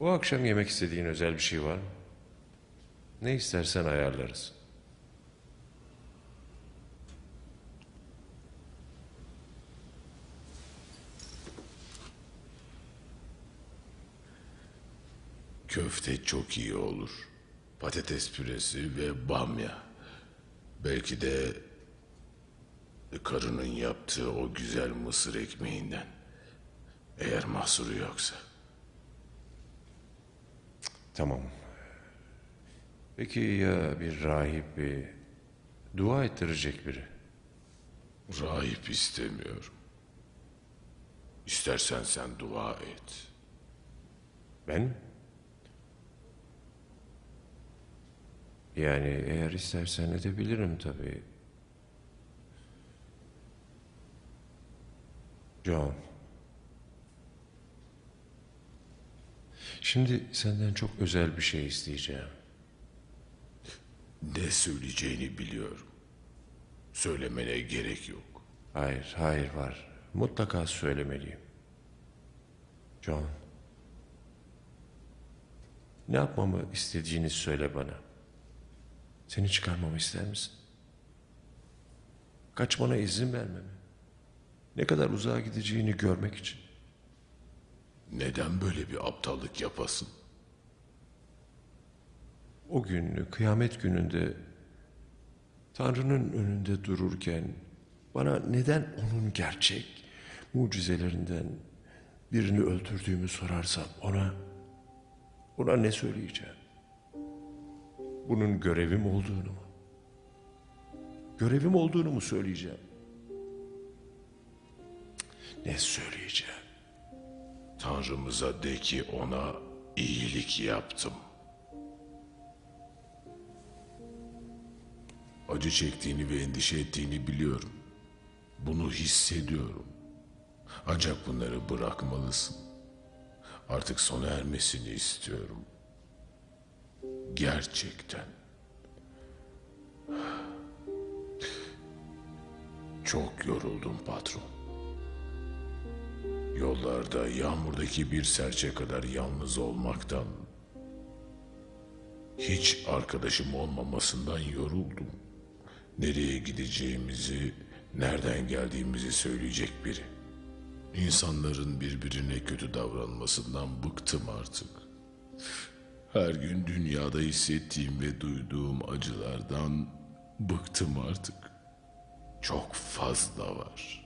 Bu akşam yemek istediğin özel bir şey var mı? Ne istersen ayarlarız. Köfte çok iyi olur. Patates püresi ve bamya. Belki de karının yaptığı o güzel mısır ekmeğinden. Eğer mahsuru yoksa. Tamam. Peki ya bir rahip bir dua ettirecek biri? Rahip istemiyorum. İstersen sen dua et. Ben? Yani eğer istersen edebilirim tabii. John. Şimdi senden çok özel bir şey isteyeceğim. Ne söyleyeceğini biliyorum. Söylemene gerek yok. Hayır, hayır var. Mutlaka söylemeliyim. John. Ne yapmamı istediğini söyle bana. Seni çıkarmamı ister misin? Kaçmana izin vermemi. Ne kadar uzağa gideceğini görmek için. Neden böyle bir aptallık yapasın? O gün kıyamet gününde Tanrı'nın önünde dururken bana neden onun gerçek mucizelerinden birini öldürdüğümü sorarsam ona ona ne söyleyeceğim? Bunun görevim olduğunu mu? Görevim olduğunu mu söyleyeceğim? Ne söyleyeceğim? Tanrımıza de ki ona iyilik yaptım. Acı çektiğini ve endişe ettiğini biliyorum. Bunu hissediyorum. Ancak bunları bırakmalısın. Artık sona ermesini istiyorum. Gerçekten. Çok yoruldum patron. Yollarda yağmurdaki bir serçe kadar yalnız olmaktan, hiç arkadaşım olmamasından yoruldum. Nereye gideceğimizi, nereden geldiğimizi söyleyecek biri. İnsanların birbirine kötü davranmasından bıktım artık. Her gün dünyada hissettiğim ve duyduğum acılardan bıktım artık. Çok fazla var.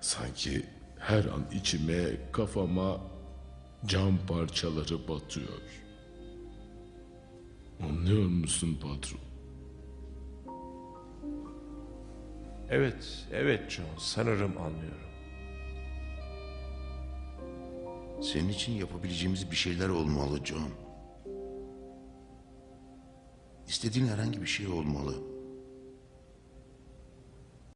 Sanki her an içime, kafama cam parçaları batıyor. Anlıyor musun patron? Evet, evet John, sanırım anlıyorum. Senin için yapabileceğimiz bir şeyler olmalı John. İstediğin herhangi bir şey olmalı.